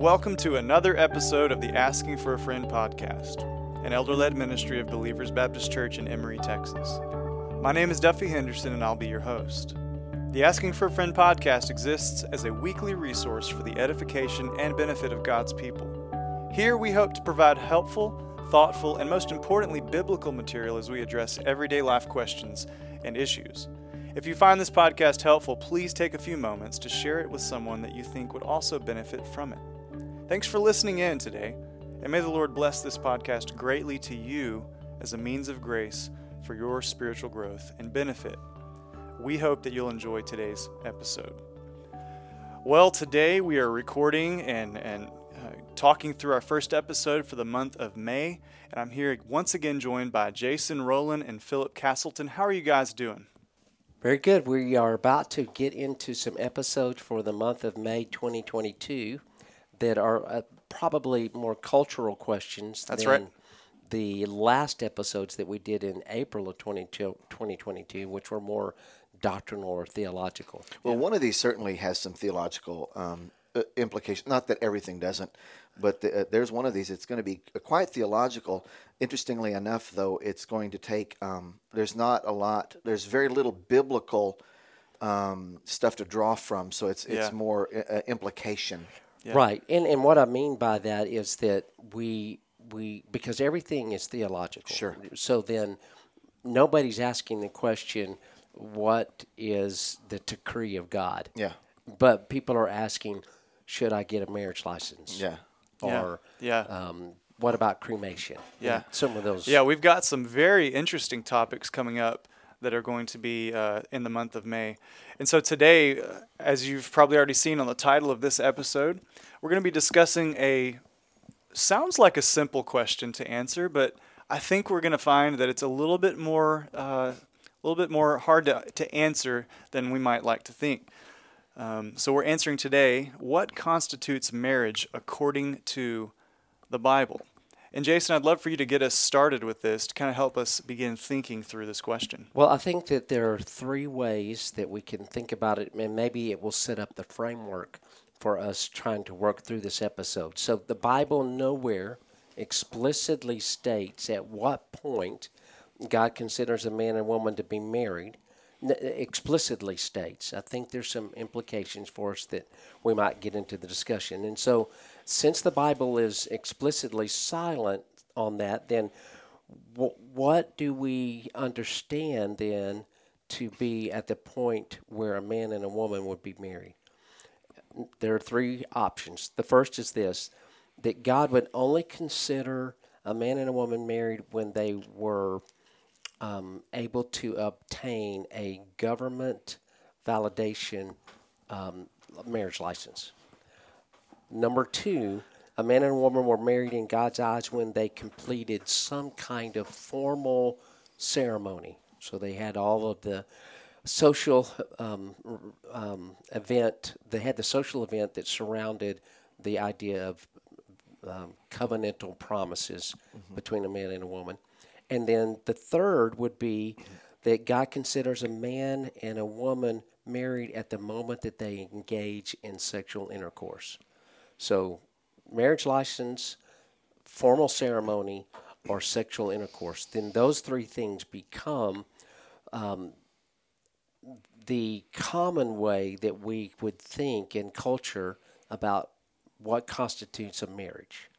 welcome to another episode of the Asking for a Friend podcast, an elder led ministry of Believers Baptist Church in Emory, Texas. My name is Duffy Henderson, and I'll be your host. The Asking for a Friend podcast exists as a weekly resource for the edification and benefit of God's people. Here we hope to provide helpful, thoughtful, and most importantly, biblical material as we address everyday life questions and issues. If you find this podcast helpful, please take a few moments to share it with someone that you think would also benefit from it. Thanks for listening in today, and may the Lord bless this podcast greatly to you as a means of grace for your spiritual growth and benefit. We hope that you'll enjoy today's episode. Well, today we are recording and, and uh, talking through our first episode for the month of May, and I'm here once again joined by Jason Rowland and Philip Castleton. How are you guys doing? Very good. We are about to get into some episodes for the month of May 2022 that are uh, probably more cultural questions That's than right. the last episodes that we did in April of 22 2022, which were more doctrinal or theological. Well, one of these certainly has some theological um, uh, implications. Not that everything doesn't, but the, uh, there's one of these. It's going to be quite theological. Interestingly enough, though, it's going to take. Um, there's not a lot. There's very little biblical um, stuff to draw from. So it's Yeah. it's more uh, implication. Yeah. Right. And and what I mean by that is that we we because everything is theological. Sure. So then nobody's asking the question what is the decree of God? Yeah. But people are asking should I get a marriage license? Yeah. Or Yeah. um, what about cremation? Yeah. Some of those Yeah, we've got some very interesting topics coming up that are going to be uh, in the month of May. And so today, uh, as you've probably already seen on the title of this episode, we're going to be discussing a sounds like a simple question to answer, but I think we're going to find that it's a little bit more uh, a little bit more hard to, to answer than we might like to think. Um, so we're answering today what constitutes marriage according to the Bible. And Jason, I'd love for you to get us started with this to kind of help us begin thinking through this question. Well, I think that there are three ways that we can think about it, and maybe it will set up the framework for us trying to work through this episode. So, the Bible nowhere explicitly states at what point God considers a man and woman to be married. Explicitly states. I think there's some implications for us that we might get into the discussion. And so, since the Bible is explicitly silent on that, then wh- what do we understand then to be at the point where a man and a woman would be married? There are three options. The first is this that God would only consider a man and a woman married when they were um, able to obtain a government validation um, marriage license. Number two, a man and a woman were married in God's eyes when they completed some kind of formal ceremony. So they had all of the social um, um, event, they had the social event that surrounded the idea of um, covenantal promises between a man and a woman. And then the third would be that God considers a man and a woman married at the moment that they engage in sexual intercourse. So, marriage license, formal ceremony, or sexual intercourse, then those three things become um, the common way that we would think in culture about what constitutes a marriage.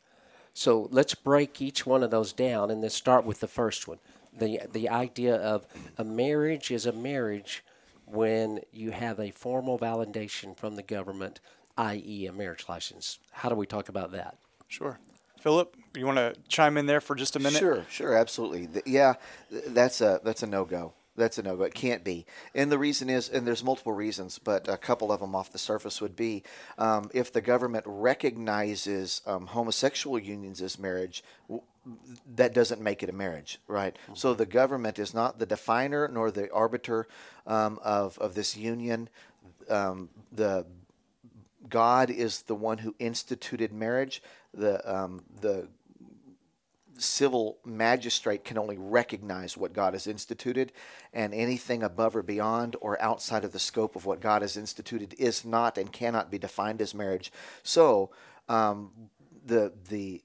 So let's break each one of those down and then start with the first one. The the idea of a marriage is a marriage when you have a formal validation from the government, i.e. a marriage license. How do we talk about that? Sure. Philip, you want to chime in there for just a minute? Sure, sure, absolutely. Th- yeah, th- that's a that's a no go. That's a no go. It can't be. And the reason is, and there's multiple reasons, but a couple of them off the surface would be um, if the government recognizes um, homosexual unions as marriage, w- that doesn't make it a marriage, right? So the government is not the definer nor the arbiter um, of of this union. Um, the God is the one who instituted marriage. The um, the civil magistrate can only recognize what God has instituted, and anything above or beyond or outside of the scope of what God has instituted is not and cannot be defined as marriage. So, um, the the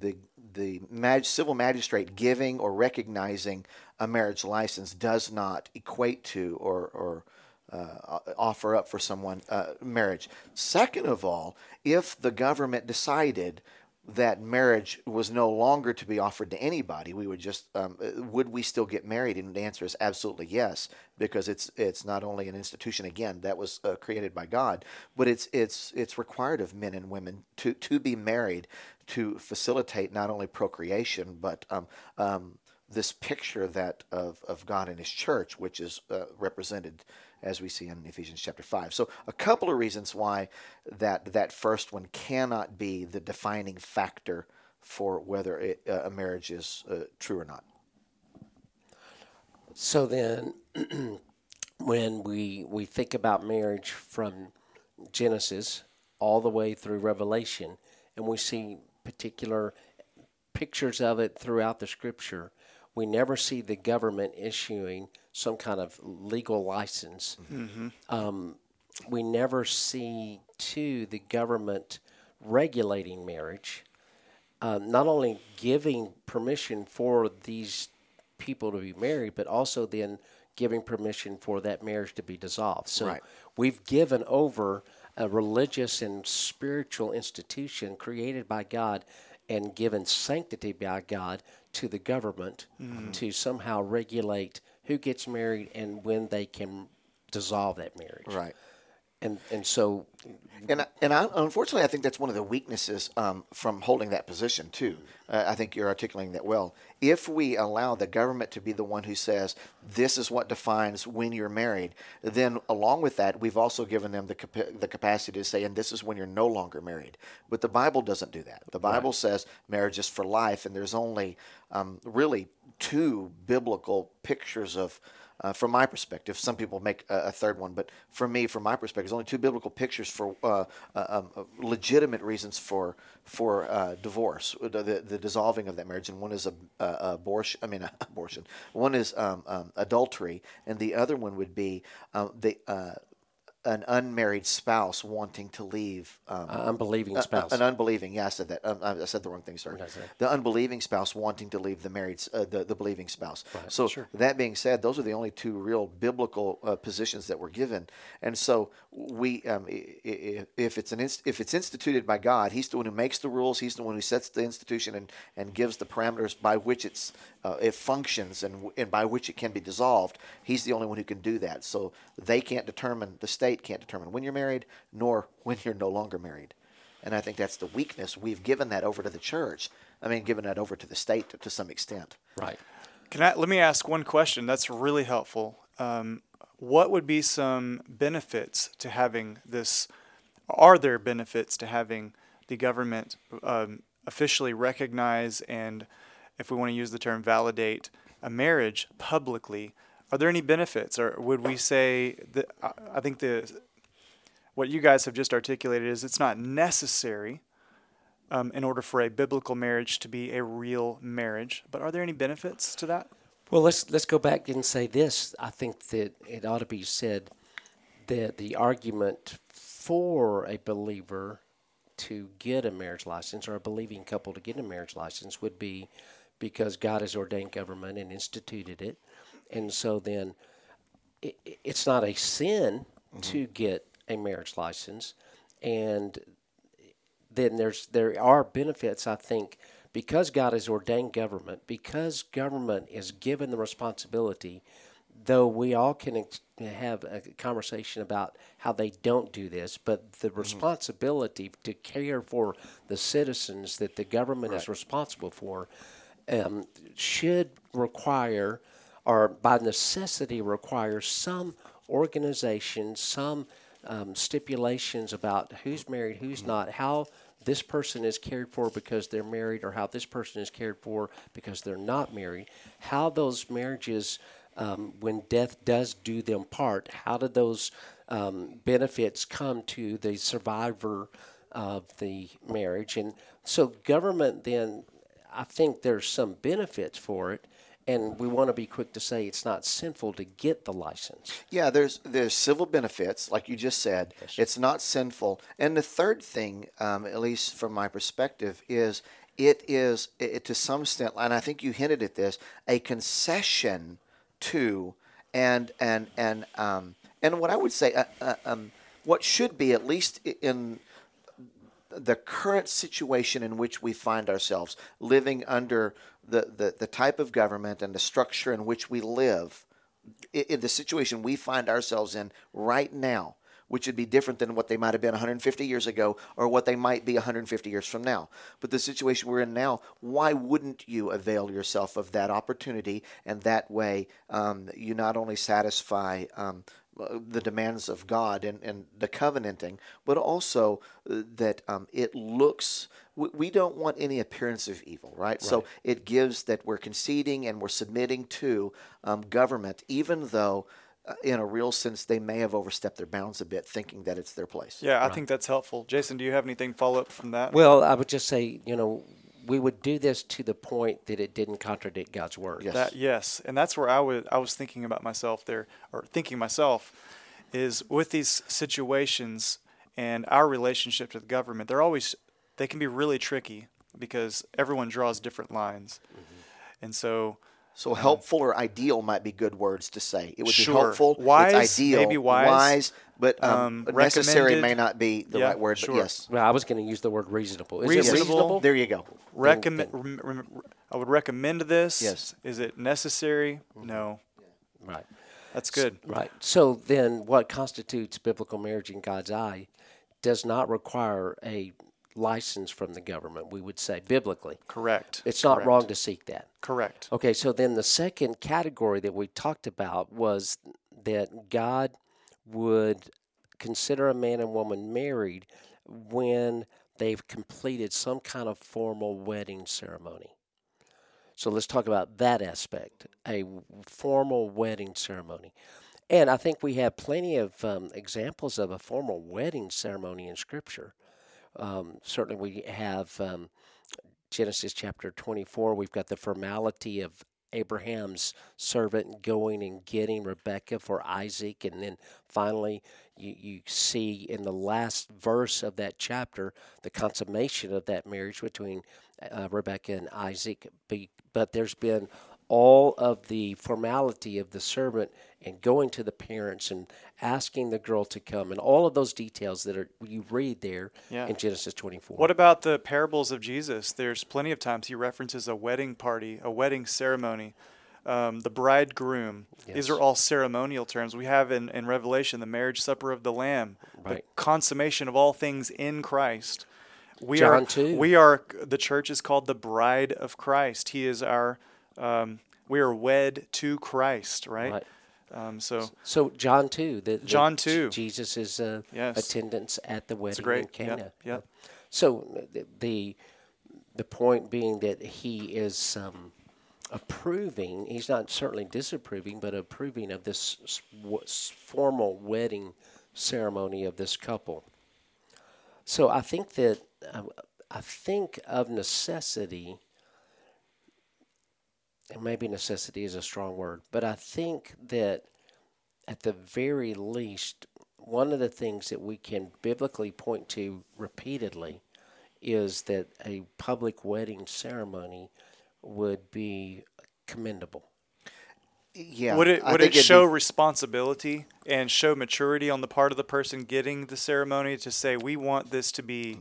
the the mag- civil magistrate giving or recognizing a marriage license does not equate to or or uh, offer up for someone uh, marriage. Second of all, if the government decided that marriage was no longer to be offered to anybody, we would just um, uh, would we still get married? And the answer is absolutely yes, because it's it's not only an institution again that was uh, created by God, but it's it's it's required of men and women to to be married to facilitate not only procreation but um, um, this picture that of, of God and His church, which is uh, represented as we see in Ephesians chapter 5. So, a couple of reasons why that, that first one cannot be the defining factor for whether it, uh, a marriage is uh, true or not. So, then when we, we think about marriage from Genesis all the way through Revelation, and we see particular pictures of it throughout the scripture, we never see the government issuing some kind of legal license. Mm-hmm. Um, we never see, too, the government regulating marriage, uh, not only giving permission for these people to be married, but also then giving permission for that marriage to be dissolved. So right. we've given over a religious and spiritual institution created by God and given sanctity by God to the government mm-hmm. to somehow regulate who gets married and when they can dissolve that marriage. Right. And and so, and and I, unfortunately, I think that's one of the weaknesses um, from holding that position too. Uh, I think you're articulating that well. If we allow the government to be the one who says this is what defines when you're married, then along with that, we've also given them the capa- the capacity to say, and this is when you're no longer married. But the Bible doesn't do that. The Bible right. says marriage is for life, and there's only um, really two biblical pictures of uh, from my perspective. Some people make a, a, third one, but for me, from my perspective, there's only two biblical pictures for uh, uh, um, uh, legitimate reasons for for uh, divorce, the, the, dissolving of that marriage, and one is a, a abortion. I mean, abortion. One is um, um, adultery, and the other one would be um, the uh, an unmarried spouse wanting to leave. Um, uh, unbelieving spouse. Uh, an unbelieving. Yeah, I said that. Um, I said the wrong thing. Sorry. The unbelieving spouse wanting to leave the married, uh, the the believing spouse. Right. So sure. that being said, those are the only two real biblical uh, positions that were given. And so we, um, if it's an inst- if it's instituted by God, He's the one who makes the rules. He's the one who sets the institution and, and gives the parameters by which it's uh, it functions and and by which it can be dissolved. He's the only one who can do that. So they can't determine the state state can't determine when you're married nor when you're no longer married. And I think that's the weakness. We've given that over to the church. I mean, given that over to the state to, to some extent. Right. Can I let me ask one question? That's really helpful. Um, what would be some benefits to having this? Are there benefits to having the government um, officially recognize and, if we want to use the term, validate a marriage publicly? Are there any benefits, or would we say that? I think the what you guys have just articulated is it's not necessary um, in order for a biblical marriage to be a real marriage. But are there any benefits to that? Well, let's let's go back and say this. I think that it ought to be said that the argument for a believer to get a marriage license or a believing couple to get a marriage license would be because God has ordained government and instituted it and so then it, it's not a sin mm-hmm. to get a marriage license, and then there's there are benefits I think because God has ordained government, because government is given the responsibility. Though we all can have a conversation about how they don't do this, but the mm-hmm. responsibility to care for the citizens that the government right. is responsible for um, should require or by necessity requires some organization, some um, stipulations about who's married, who's not, how this person is cared for because they're married, or how this person is cared for because they're not married, how those marriages, um, when death does do them part, how do those um, benefits come to the survivor of the marriage? And so, government then, I think there's some benefits for it And we want to be quick to say it's not sinful to get the license. Yeah, there's there's civil benefits, like you just said. It's not sinful. And the third thing, um, at least from my perspective, is it is it, to some extent, and I think you hinted at this, a concession to and and and um, and what I would say, uh, uh, um, what should be at least in the current situation in which we find ourselves, living under the, the, the type of government and the structure in which we live, in, in the situation we find ourselves in right now, which would be different than what they might have been 150 years ago or what they might be 150 years from now. But the situation we're in now, why wouldn't you avail yourself of that opportunity? And that way, um, you not only satisfy um, the demands of God and, and the covenanting, but also uh, that um, it looks, we, we don't want any appearance of evil, right? right? So it gives that we're conceding and we're submitting to um, government, even though. Uh, in a real sense, they may have overstepped their bounds a bit, thinking that it's their place. Yeah, I right. think that's helpful. Jason, do you have anything follow up from that? Well, I would just say, you know, we would do this to the point that it didn't contradict God's word. Yes. That, yes, and that's where I was I was thinking about myself there, or thinking myself, is with these situations and our relationship to the government. They're always they can be really tricky because everyone draws different lines, mm-hmm. and so. So helpful or ideal might be good words to say. It would sure. be helpful. Wise, it's ideal. Maybe wise. Wise, but um, um, necessary may not be the yeah, right word. Sure. But yes. Well, I was going to use the word reasonable. Is reasonable. it reasonable? There you go. Recommend. I would recommend this. Yes. Is it necessary? Mm-hmm. No. Right. That's good. Right. So then, what constitutes biblical marriage in God's eye does not require a license from the government, we would say, biblically. Correct. It's not Correct. wrong to seek that. Correct. Okay, so then the second category that we talked about was that God would consider a man and woman married when they've completed some kind of formal wedding ceremony. So let's talk about that aspect a formal wedding ceremony. And I think we have plenty of um, examples of a formal wedding ceremony in Scripture. Um, certainly, we have um, Genesis chapter 24. We've got the formality of Abraham's servant going and getting Rebekah for Isaac. And then finally, you, you see in the last verse of that chapter the consummation of that marriage between uh, Rebekah and Isaac. But there's been all of the formality of the servant and going to the parents and asking the girl to come and all of those details that are you read there yeah. in Genesis 24. What about the parables of Jesus? There's plenty of times he references a wedding party, a wedding ceremony. Um, the bridegroom. Yes. These are all ceremonial terms. We have in, in Revelation the marriage supper of the Lamb, right. the consummation of all things in Christ. We John are, 2. We are, the church is called the bride of Christ. He is our, um, we are wed to Christ, right? right. Um, so, so John two, the, the John two, Jesus is uh, yes. attendance at the wedding great, in Cana. Yep, yep. So the, the, the point being that he is um, approving. He's not certainly disapproving, but approving of this formal wedding ceremony of this couple. So I think that uh, I think of necessity and maybe necessity is a strong word, but I think that at the very least, one of the things that we can biblically point to repeatedly is that a public wedding ceremony would be commendable. Yeah. Would it would it show be... responsibility and show maturity on the part of the person getting the ceremony to say we want this to be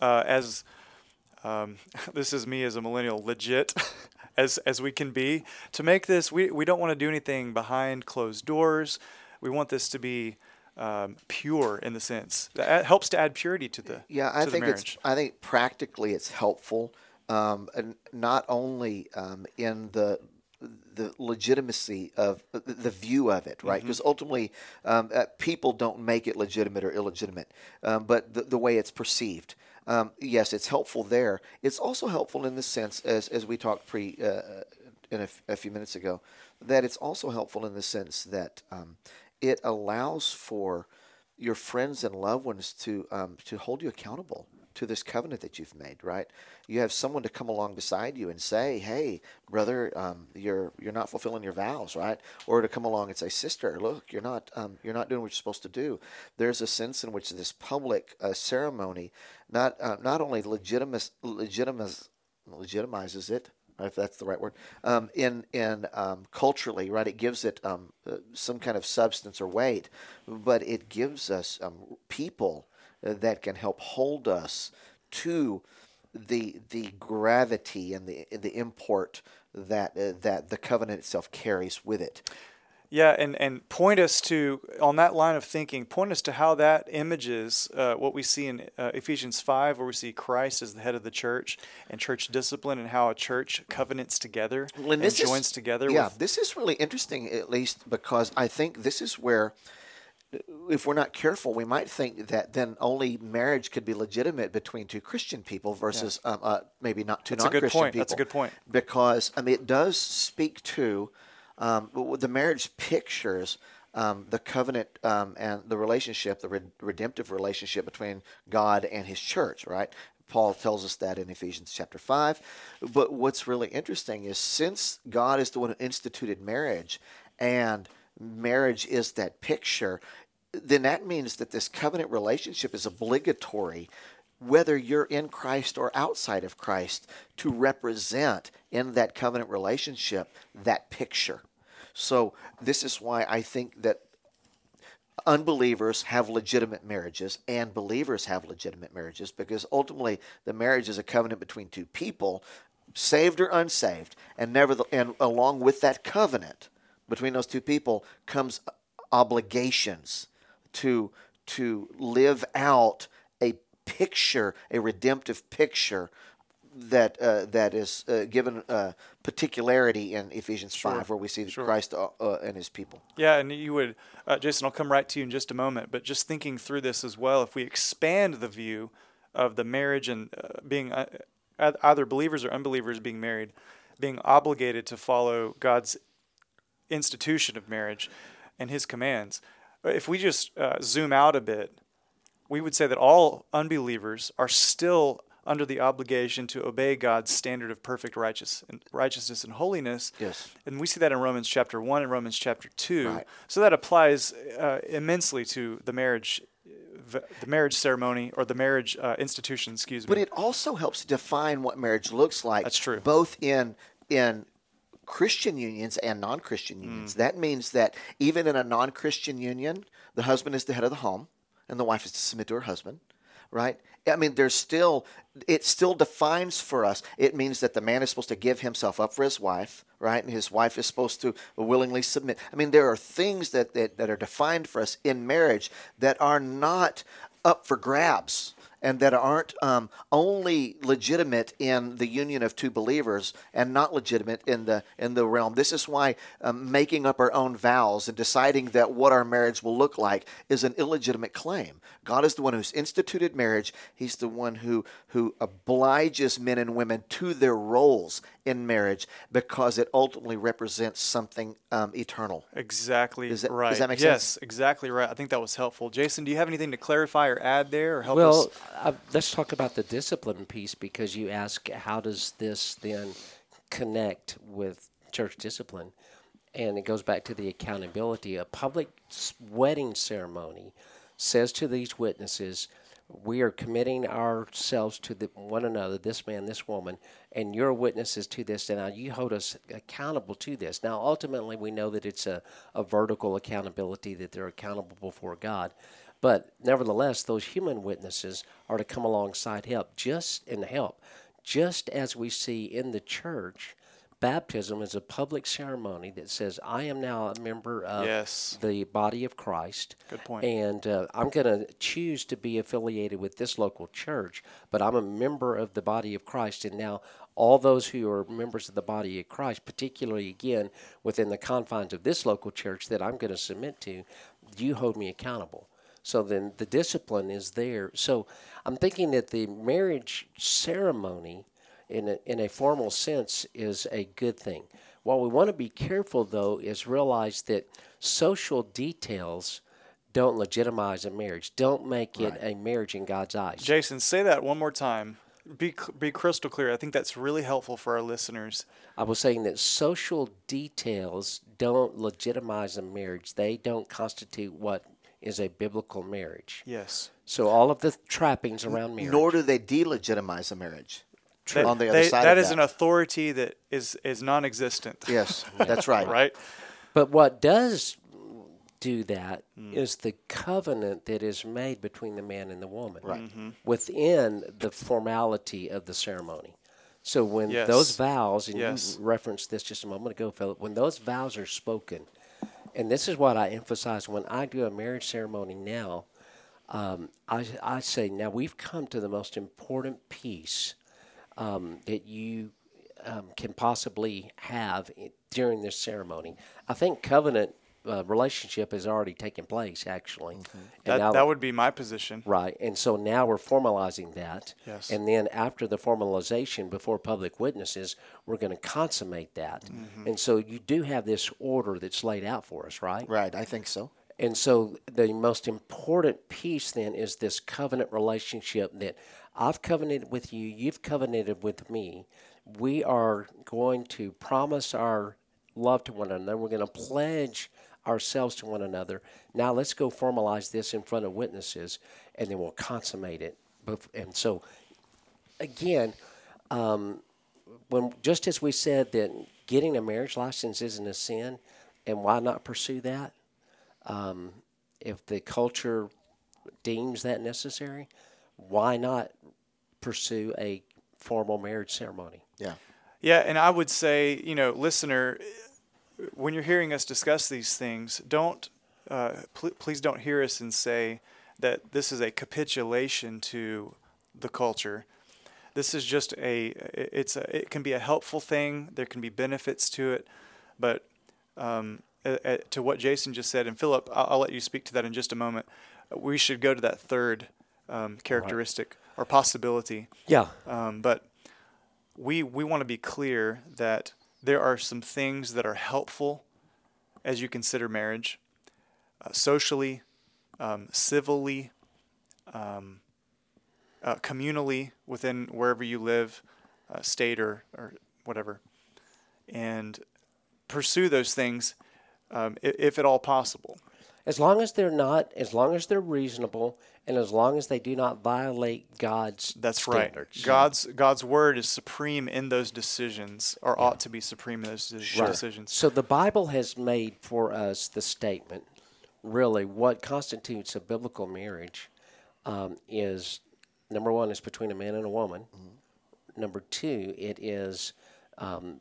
uh, as um, this is me as a millennial legit as as we can be. To make this, we we don't want to do anything behind closed doors. We want this to be um, pure in the sense that helps to add purity to the yeah. I think it's I think practically it's helpful, um, and not only um, in the the legitimacy of the view of it, right? Because mm-hmm. ultimately, um, uh, people don't make it legitimate or illegitimate, um, but the, the, way it's perceived um, yes, it's helpful there. It's also helpful in the sense, as, as we talked pre uh, in a, f- a few minutes ago, that it's also helpful in the sense that um, it allows for your friends and loved ones to um, to hold you accountable to this covenant that you've made, right? You have someone to come along beside you and say, "Hey, brother, um, you're you're not fulfilling your vows, right?" Or to come along and say, "Sister, look, you're not um, you're not doing what you're supposed to do." There's a sense in which this public uh, ceremony not uh, not only legitimis, legitimis, legitimizes it, if that's the right word, um, in in um, culturally, right? It gives it um, uh, some kind of substance or weight, but it gives us um, people that can help hold us to the the gravity and the the import that uh, that the covenant itself carries with it. Yeah, and, and point us to, on that line of thinking, point us to how that images uh, what we see in uh, Ephesians 5, where we see Christ as the head of the church and church discipline and how a church covenants together well, and, and joins is, together. Yeah, this is really interesting, at least because I think this is where, if we're not careful, we might think that then only marriage could be legitimate between two Christian people versus yeah. um, uh, maybe not two non Christian people. That's a good point. That's a good point. Because, I mean, it does speak to um, the marriage pictures um, the covenant um, and the relationship, the re- redemptive relationship between God and His church, right? Paul tells us that in Ephesians chapter 5. But what's really interesting is since God is the one who instituted marriage and marriage is that picture, then that means that this covenant relationship is obligatory whether you're in Christ or outside of Christ to represent in that covenant relationship that picture. So this is why I think that unbelievers have legitimate marriages and believers have legitimate marriages because ultimately the marriage is a covenant between two people saved or unsaved and never the, and along with that covenant between those two people comes obligations to to live out a picture a redemptive picture that uh, that is uh, given uh, particularity in Ephesians sure. five, where we see sure. Christ uh, uh, and His people. Yeah, and you would, uh, Jason. I'll come right to you in just a moment. But just thinking through this as well, if we expand the view of the marriage and being either believers or unbelievers being married, being obligated to follow God's institution of marriage and His commands. If we just zoom out a bit, we would say that all unbelievers are still under the obligation to obey God's standard of perfect righteous and righteousness and holiness. Yes. And we see that in Romans chapter 1 and Romans chapter 2. Right. So that applies uh, immensely to the marriage the marriage ceremony or the marriage uh, institution, excuse me. But it also helps define what marriage looks like. That's true. Both in in Christian unions and non-Christian unions. Mm. That means that even in a non-Christian union, the husband is the head of the home and the wife is to submit to her husband right? I mean, there's still, it still defines for us. It means that the man is supposed to give himself up for his wife, right? And his wife is supposed to willingly submit. I mean, there are things that, that, that are defined for us in marriage that are not up for grabs and that aren't um, only legitimate in the union of two believers and not legitimate in the in the realm. This is why um, making up our own vows and deciding that what our marriage will look like is an illegitimate claim. God is the one who's instituted marriage. He's the one who who obliges men and women to their roles in marriage because it ultimately represents something um, eternal. Exactly that, right. Does that make yes, sense? Yes, exactly right. I think that was helpful. Jason, do you have anything to clarify or add there or help well, us? Well, uh, let's talk about the discipline piece because you ask how does this then connect with church discipline? And it goes back to the accountability. A public wedding ceremony says to these witnesses, we are committing ourselves to the, one another, this man, this woman, and your witnesses to this, and you hold us accountable to this. Now, ultimately, we know that it's a, a vertical accountability, that they're accountable before God. But nevertheless, those human witnesses are to come alongside help, just in help, just as we see in the church baptism is a public ceremony that says, I am now a member of yes. the body of Christ. Good point. And uh, I'm going to choose to be affiliated with this local church, but I'm a member of the body of Christ. And now all those who are members of the body of Christ, particularly again within the confines of this local church that I'm going to submit to, you hold me accountable. So then the discipline is there. So I'm thinking that the marriage ceremony in a, in a formal sense is a good thing. What we want to be careful, though, is realize that social details don't legitimize a marriage. Don't make it a marriage in God's eyes. Jason, say that one more time. Be be crystal clear. I think that's really helpful for our listeners. I was saying that social details don't legitimize a marriage. They don't constitute what is a biblical marriage. Yes. So all of the trappings around marriage. Nor do they delegitimize a marriage. That, On the other they- side that of is that. an authority that is is non-existent. Yes, that's right. Right. But what does do that is Mm. the covenant that is made between the man and the woman Right. Mm-hmm. within the formality of the ceremony. So when Yes. those vows, and Yes. you referenced this just a moment ago, Philip, when those vows are spoken, and this is what I emphasize when I do a marriage ceremony now, um, I, I say, now we've come to the most important piece um, that you um, can possibly have during this ceremony. I think covenant uh, relationship has already taken place, actually. And That now- that would be my position. Right. And so now we're formalizing that. Yes. And then after the formalization before public witnesses, we're going to consummate that. Mm-hmm. And so you do have this order that's laid out for us, right? Right, I think so. And so the most important piece then is this covenant relationship that I've covenanted with you, you've covenanted with me. We are going to promise our love to one another. We're going to pledge ourselves to one another. Now let's go formalize this in front of witnesses and then we'll consummate it. And so again, um, when just as we said that getting a marriage license isn't a sin, and why not pursue that? Um, if the culture deems that necessary, why not pursue a formal marriage ceremony? Yeah. Yeah, and I would say, you know, listener, when you're hearing us discuss these things, don't uh, pl- please don't hear us and say that this is a capitulation to the culture. This is just a it's a, it can be a helpful thing. There can be benefits to it, but um, a- a- to what Jason just said, and Philip, I'll, I'll let you speak to that in just a moment. We should go to that third um, characteristic or possibility. Yeah. Um, but we we want to be clear that there are some things that are helpful as you consider marriage, uh, socially, um, civilly, um, uh, communally within wherever you live, uh, state or or whatever, and pursue those things um, if, if at all possible. As long as they're not, as long as they're reasonable, and as long as they do not violate God's That's standards. right. God's God's word is supreme in those decisions, or ought to be supreme in those de- decisions. So the Bible has made for us the statement, really, what constitutes a biblical marriage um, is number one, is between a man and a woman. Number two, it is um,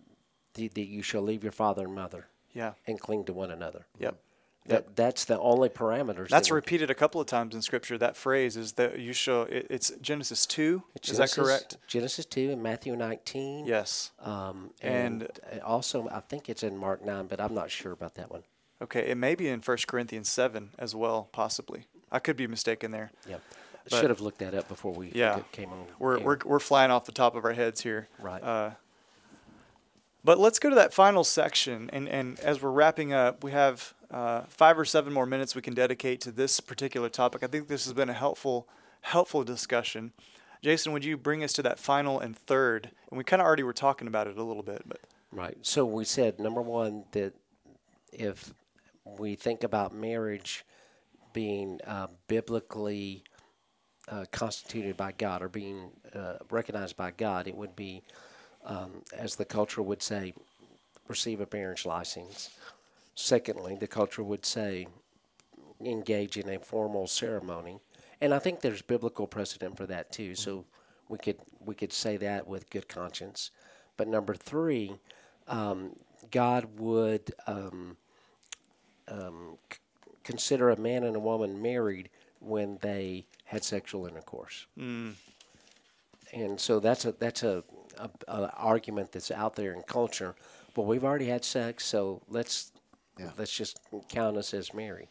the, that you shall leave your father and mother Yeah. and cling to one another. Yep. That, That's the only parameters. That's that repeated a couple of times in Scripture. That phrase is that you shall. It, it's Genesis two. Is that correct? Genesis 2 and Matthew 19. Yes. Um, And- and, also, I think it's in Mark 9, but I'm not sure about that one. Okay. It may be in 1 Corinthians seven as well, possibly. I could be mistaken there. Yeah. But- Should have looked that up before we Yeah. came on. We're air. we're we're flying off the top of our heads here. Right. Uh, but let's go to that final section, and and as we're wrapping up, we have uh, five or seven more minutes we can dedicate to this particular topic. I think this has been a helpful helpful discussion. Jason, would you bring us to that final and third? And we kind of already were talking about it a little bit, but Right. So we said number one that if we think about marriage being uh, biblically uh, constituted by God or being uh, recognized by God, it would be, um, as the culture would say, receive a marriage license. Secondly, the culture would say engage in a formal ceremony, and I think there's biblical precedent for that too. So we could we could say that with good conscience. But number three, um, God would um, um, c- consider a man and a woman married when they had sexual intercourse. And so that's a that's a, a, a argument that's out there in culture. Well, we've already had sex, so let's Yeah. let's just count us as married.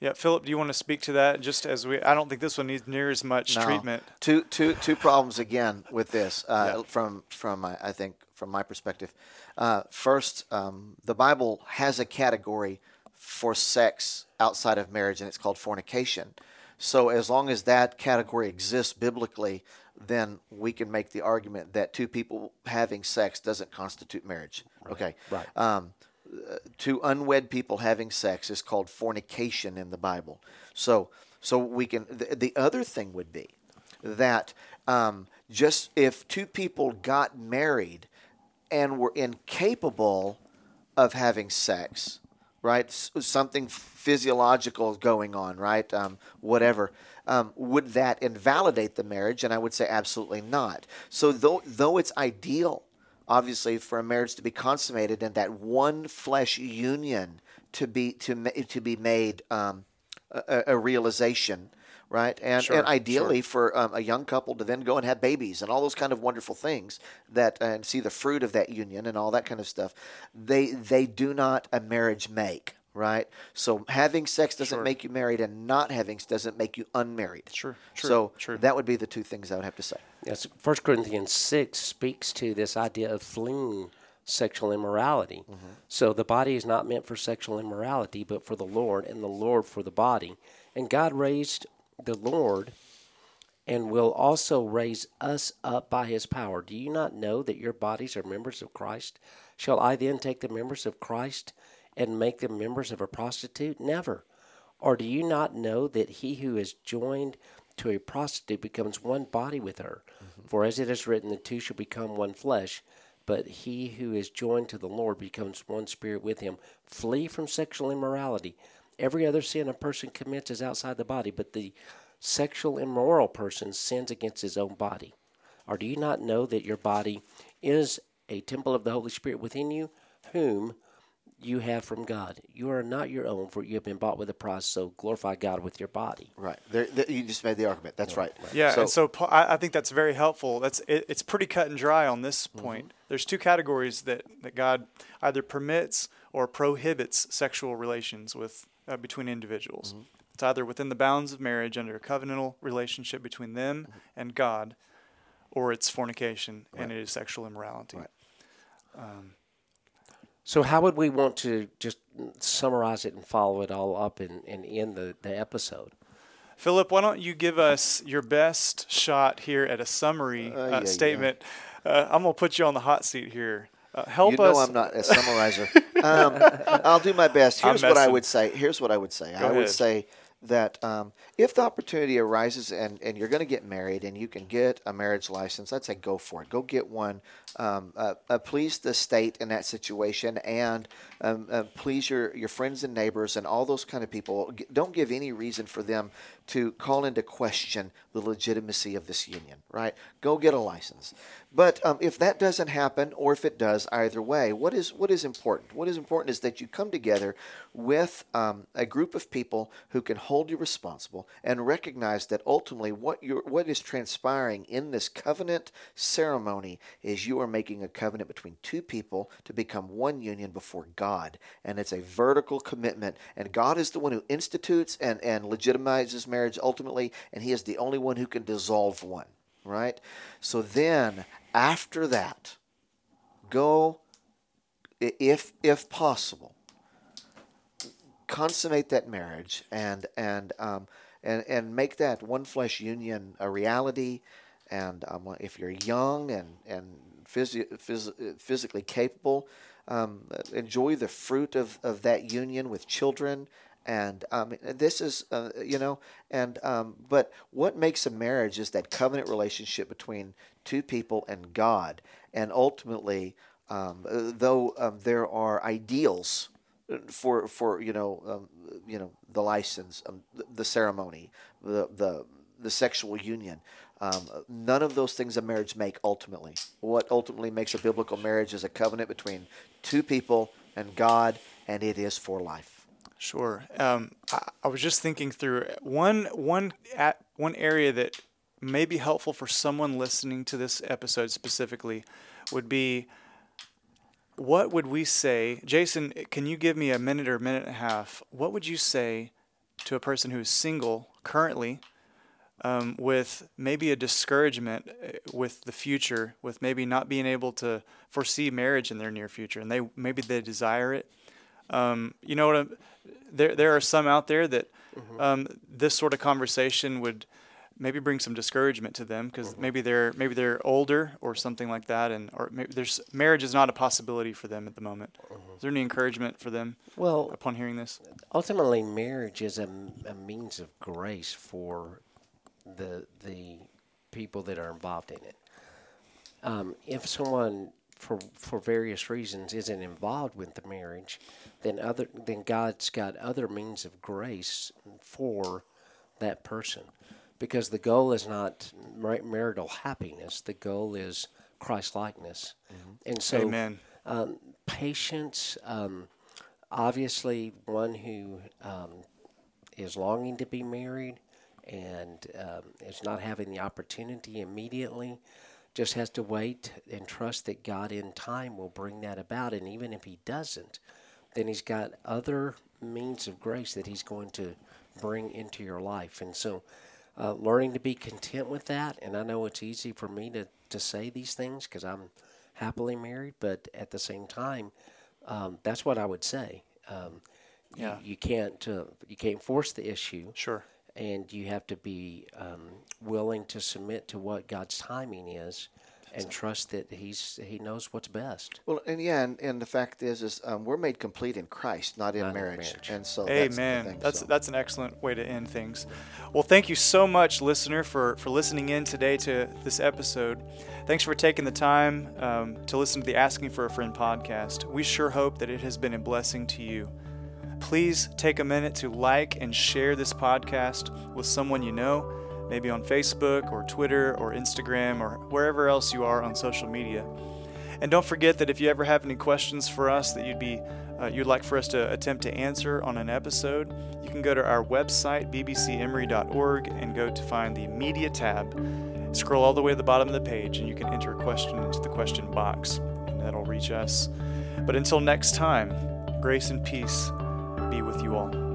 yeah, Philip, do you want to speak to that? Just as we, I don't think this one needs near as much No. treatment. Two, two, two problems again with this. Uh, Yeah. From from my, I think from my perspective, uh, first, um, the Bible has a category for sex outside of marriage, and it's called fornication. So as long as that category exists biblically, then we can make the argument that two people having sex doesn't constitute marriage. Okay. Right. Um, two unwed people having sex is called fornication in the Bible. So, so we can. The, the other thing would be that um, just if two people got married and were incapable of having sex, right? Something physiological going on, right? Um, whatever. Um, would that invalidate the marriage? And I would say absolutely not. So though though it's ideal, obviously, for a marriage to be consummated and that one flesh union to be to to be made um, a, a- realization. Right, and Sure, and ideally for um, a young couple to then go and have babies and all those kind of wonderful things that and see the fruit of that union and all that kind of stuff. They they do not a marriage make right. So having sex doesn't Sure. make you married, and not having s- doesn't make you unmarried. Sure, true, So true. that would be the two things I would have to say. Yes, First Corinthians six speaks to this idea of fleeing sexual immorality. Mm-hmm. So the body is not meant for sexual immorality, but for the Lord, and the Lord for the body. And God raised the Lord and will also raise us up by his power. Do you not know that your bodies are members of Christ? Shall I then take the members of Christ and make them members of a prostitute? Never. Or do you not know that he who is joined to a prostitute becomes one body with her? Mm-hmm. For as it is written, the two shall become one flesh. But he who is joined to the Lord becomes one spirit with him. Flee from sexual immorality. Every other sin a person commits is outside the body, but the sexual immoral person sins against his own body. Or do you not know that your body is a temple of the Holy Spirit within you, whom you have from God? You are not your own, for you have been bought with a price, so glorify God with your body. Right. There, there, you just made the argument. That's right. Yeah, So, and so Pa- I, I think that's very helpful. That's it, it's pretty cut and dry on this mm-hmm. point. There's two categories that, that God either permits or prohibits sexual relations with uh, between individuals. Mm-hmm. It's either within the bounds of marriage under a covenantal relationship between them mm-hmm. and God, or it's fornication and it is sexual immorality. Right. Um, So, how would we want to just summarize it and follow it all up and, and end the, the episode? Philip, why don't you give us your best shot here at a summary Uh, uh, yeah, yeah. statement? Uh, I'm gonna put you on the hot seat here. Uh, help you know us. I'm not a summarizer. um, I'll do my best. Here's what I would say. Here's what I would say. I Go would say that um, if the opportunity arises and, and you're going to get married and you can get a marriage license, I'd say go for it. Go get one. Um, uh, uh, please the state in that situation and um, uh, please your, your friends and neighbors and all those kind of people. Don't give any reason for them to call into question the legitimacy of this union, right? Go get a license. But um, if that doesn't happen, or if it does, either way, what is what is important? What is important is that you come together with um, a group of people who can hold you responsible and recognize that ultimately what you what is transpiring in this covenant ceremony is you are making a covenant between two people to become one union before God, and it's a vertical commitment. And God is the one who institutes and and legitimizes marriage ultimately, and He is the only one who can dissolve one right? So then, after that, go, if if possible, consummate that marriage and and um, and and make that one flesh union a reality. And um, if you're young and and phys- phys- physically capable, um, enjoy the fruit of, of that union with children. And um, this is, uh, you know, and um, but what makes a marriage is that covenant relationship between two people and God. And ultimately, um, though um, there are ideals for for you know um, you know the license, um, the, the ceremony, the the the sexual union. None of those things a marriage make ultimately. What ultimately makes a biblical marriage is a covenant between two people and God, and it is for life. Sure. Um, I, I was just thinking through one one at one area that may be helpful for someone listening to this episode specifically would be what would we say, Jason? Can you give me a minute or a minute and a half? What would you say to a person who is single currently, um, with maybe a discouragement uh, with the future, with maybe not being able to foresee marriage in their near future, and they maybe they desire it, Um, you know what? I'm, there there are some out there that um, this sort of conversation would maybe bring some discouragement to them because maybe they're maybe they're older or something like that, and or maybe there's marriage is not a possibility for them at the moment. Is there any encouragement for them Well, upon hearing this? ultimately, marriage is a means of grace for the the people that are involved in it. Um, if someone, for for various reasons, isn't involved with the marriage, then other then God's got other means of grace for that person, because the goal is not mar- marital happiness. The goal is Christ likeness, and so um, patience. Um, obviously, one who um, is longing to be married and um, is not having the opportunity immediately just has to wait and trust that God in time will bring that about. And even if He doesn't, then He's got other means of grace that He's going to bring into your life. And so, uh, learning to be content with that. And I know it's easy for me to, to say these things because I'm happily married, but at the same time, um, that's what I would say. Um, you- Yeah. you, can't uh, you can't force the issue, Sure. And you have to be um, willing to submit to what God's timing is, and trust that He's He knows what's best. Well, and yeah, and, and the fact is, is um, we're made complete in Christ, not in Not in marriage. marriage. and so that's the Amen. thing, That's so. that's an excellent way to end things. Well, thank you so much, listener, for for listening in today to this episode. Thanks for taking the time um, to listen to the Asking for a Friend podcast. We sure hope that it has been a blessing to you. Please take a minute to like and share this podcast with someone you know, maybe on Facebook or Twitter or Instagram or wherever else you are on social media. And don't forget that if you ever have any questions for us that you'd be uh, you'd like for us to attempt to answer on an episode, you can go to our website bbcemory.org and go to find the media tab. Scroll all the way to the bottom of the page and you can enter a question into the question box and that'll reach us. But until next time, grace and peace be with you all.